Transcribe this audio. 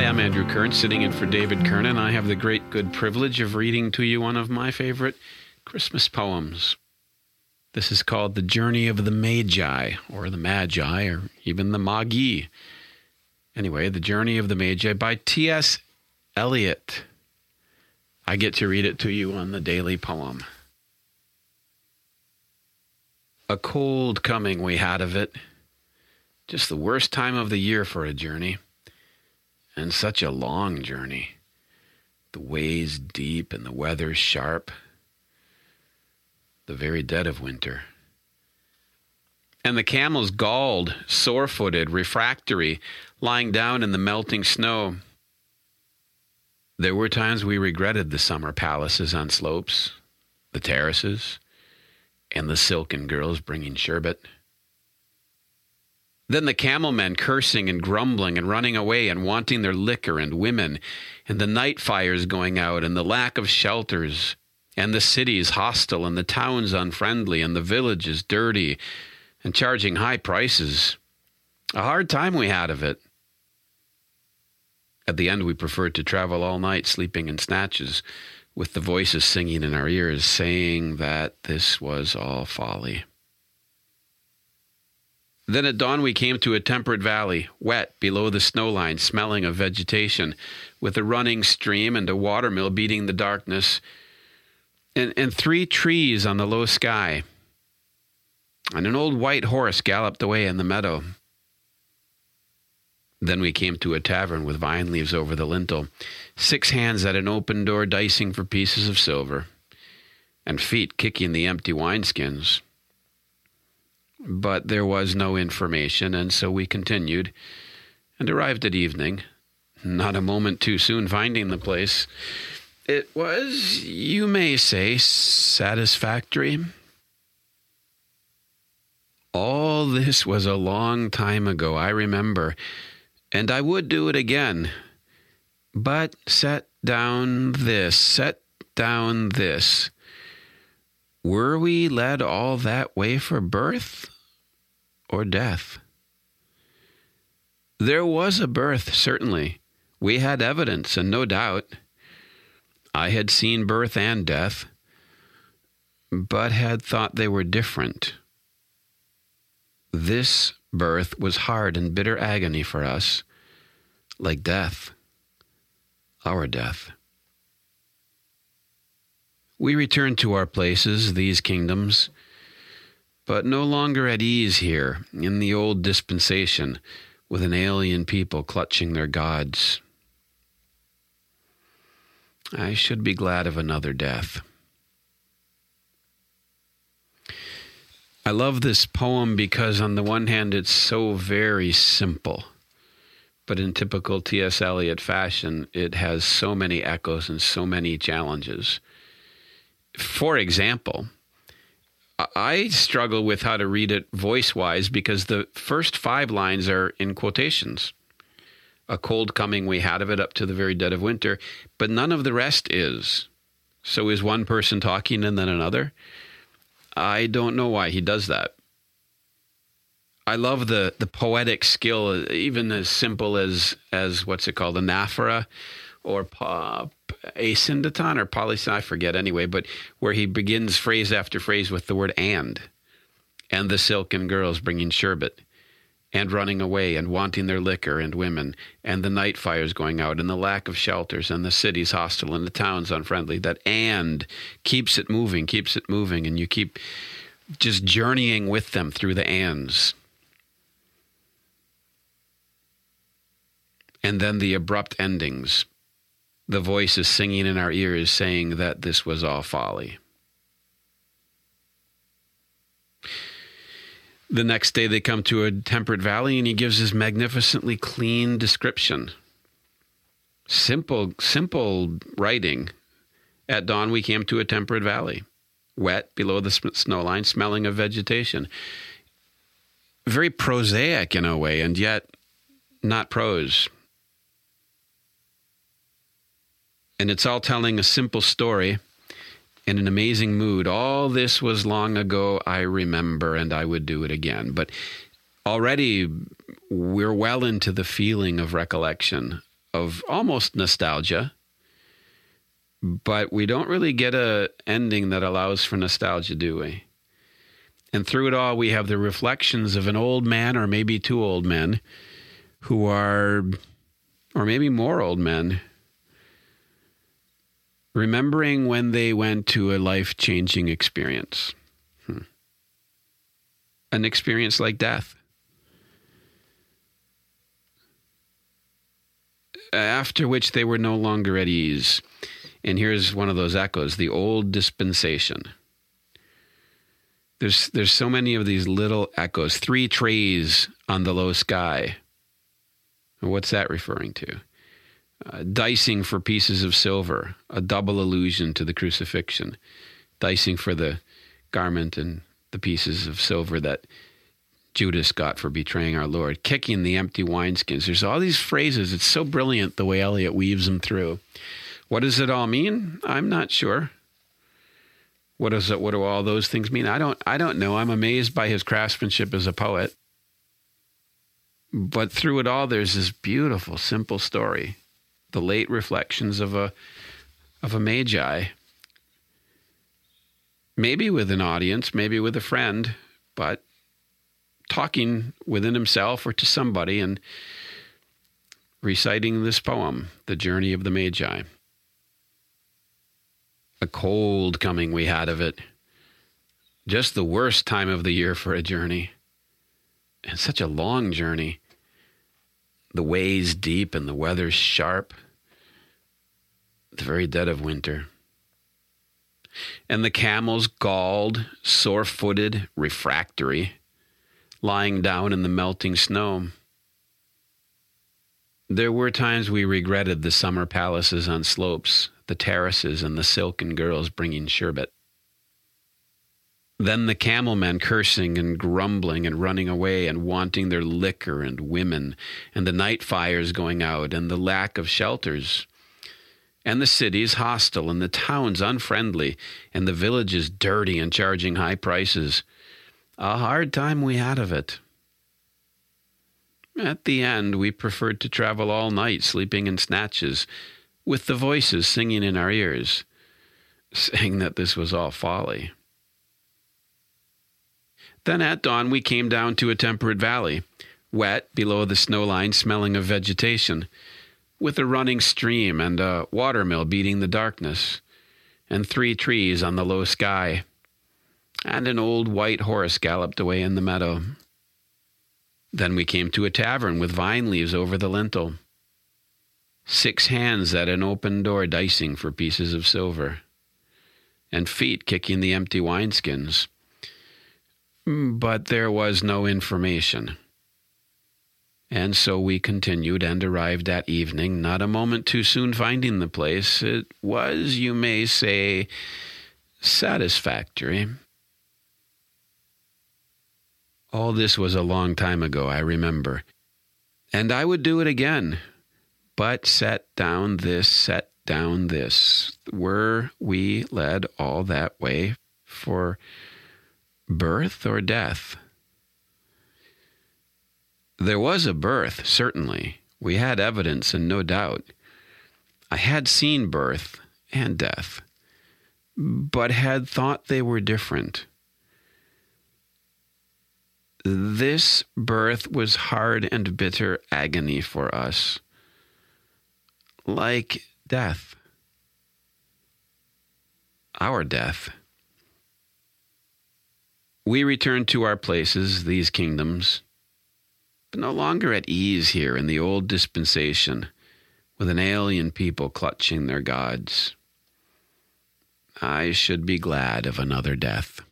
Hi, I'm Andrew Kern, sitting in for David Kern, and I have the great good privilege of reading to you one of my favorite Christmas poems. This is called The Journey of the Magi, or the Magi, or even the Magi. Anyway, The Journey of the Magi by T.S. Eliot. I get to read it to you on the daily poem. A cold coming we had of it. Just the worst time of the year for a journey. And such a long journey. The ways deep and the weather sharp. The very dead of winter. And the camels galled, sore footed, refractory, lying down in the melting snow. There were times we regretted the summer palaces on slopes, the terraces, and the silken girls bringing sherbet. Then the camel men cursing and grumbling and running away and wanting their liquor and women, and the night fires going out, and the lack of shelters, and the cities hostile, and the towns unfriendly, and the villages dirty, and charging high prices. A hard time we had of it. At the end, we preferred to travel all night, sleeping in snatches, with the voices singing in our ears, saying that this was all folly. Then at dawn we came to a temperate valley, wet below the snow line, smelling of vegetation, with a running stream and a watermill beating the darkness, and, and three trees on the low sky. And an old white horse galloped away in the meadow. Then we came to a tavern with vine leaves over the lintel, six hands at an open door dicing for pieces of silver, and feet kicking the empty wineskins. But there was no information, and so we continued and arrived at evening, not a moment too soon finding the place. It was, you may say, satisfactory. All this was a long time ago, I remember, and I would do it again. But set down this, set down this. Were we led all that way for birth or death? There was a birth, certainly. We had evidence, and no doubt. I had seen birth and death, but had thought they were different. This birth was hard and bitter agony for us, like death, our death. We returned to our places, these kingdoms, but no longer at ease here in the old dispensation with an alien people clutching their gods. I should be glad of another death. I love this poem because, on the one hand, it's so very simple. But in typical T.S. Eliot fashion, it has so many echoes and so many challenges for example, I struggle with how to read it voice wise because the first five lines are in quotations. A cold coming we had of it up to the very dead of winter, but none of the rest is. So is one person talking and then another? I don't know why he does that. I love the the poetic skill, even as simple as as what's it called, anaphora, or pop asyndeton or polysyn, I forget anyway, but where he begins phrase after phrase with the word and, and the silken girls bringing sherbet, and running away and wanting their liquor and women, and the night fires going out, and the lack of shelters, and the cities hostile, and the towns unfriendly. That and keeps it moving, keeps it moving, and you keep just journeying with them through the ands. And then the abrupt endings the voice is singing in our ears saying that this was all folly. The next day they come to a temperate valley and he gives his magnificently clean description. Simple, simple writing. At dawn we came to a temperate valley, wet below the snow line, smelling of vegetation. Very prosaic in a way, and yet not prose. And it's all telling a simple story in an amazing mood. All this was long ago, I remember, and I would do it again. But already we're well into the feeling of recollection of almost nostalgia, but we don't really get a ending that allows for nostalgia, do we? And through it all, we have the reflections of an old man, or maybe two old men, who are, or maybe more old men, remembering when they went to a life changing experience. Hmm. An experience like death. After which they were no longer at ease. And here's one of those echoes the old dispensation. There's, there's so many of these little echoes. Three trees on the low sky. What's that referring to? Uh, dicing for pieces of silver, a double allusion to the crucifixion. Dicing for the garment and the pieces of silver that Judas got for betraying our Lord. Kicking the empty wineskins. There's all these phrases. It's so brilliant the way Eliot weaves them through. What does it all mean? I'm not sure. What does it, what do all those things mean? I don't I don't know. I'm amazed by his craftsmanship as a poet. But through it all there's this beautiful simple story. The late reflections of a of a magi. Maybe with an audience, maybe with a friend, but talking within himself or to somebody and reciting this poem, The Journey of the Magi a cold coming we had of it. Just the worst time of the year for a journey. And such a long journey. The ways deep and the weather sharp. The very dead of winter. And the camels galled, sore footed, refractory, lying down in the melting snow. There were times we regretted the summer palaces on slopes the terraces and the silken girls bringing sherbet. Then the camel men cursing and grumbling and running away and wanting their liquor and women, and the night fires going out, and the lack of shelters, and the cities hostile, and the towns unfriendly, and the villages dirty and charging high prices. A hard time we had of it. At the end, we preferred to travel all night, sleeping in snatches, with the voices singing in our ears, saying that this was all folly. Then at dawn we came down to a temperate valley, wet below the snow line, smelling of vegetation, with a running stream and a watermill beating the darkness, and three trees on the low sky, and an old white horse galloped away in the meadow. Then we came to a tavern with vine leaves over the lintel six hands at an open door dicing for pieces of silver, and feet kicking the empty wineskins. But there was no information. And so we continued and arrived that evening, not a moment too soon finding the place. It was, you may say, satisfactory. All this was a long time ago, I remember. And I would do it again but set down this, set down this. Were we led all that way for birth or death? There was a birth, certainly. We had evidence and no doubt. I had seen birth and death, but had thought they were different. This birth was hard and bitter agony for us like death, our death. We return to our places, these kingdoms, but no longer at ease here in the old dispensation with an alien people clutching their gods. I should be glad of another death.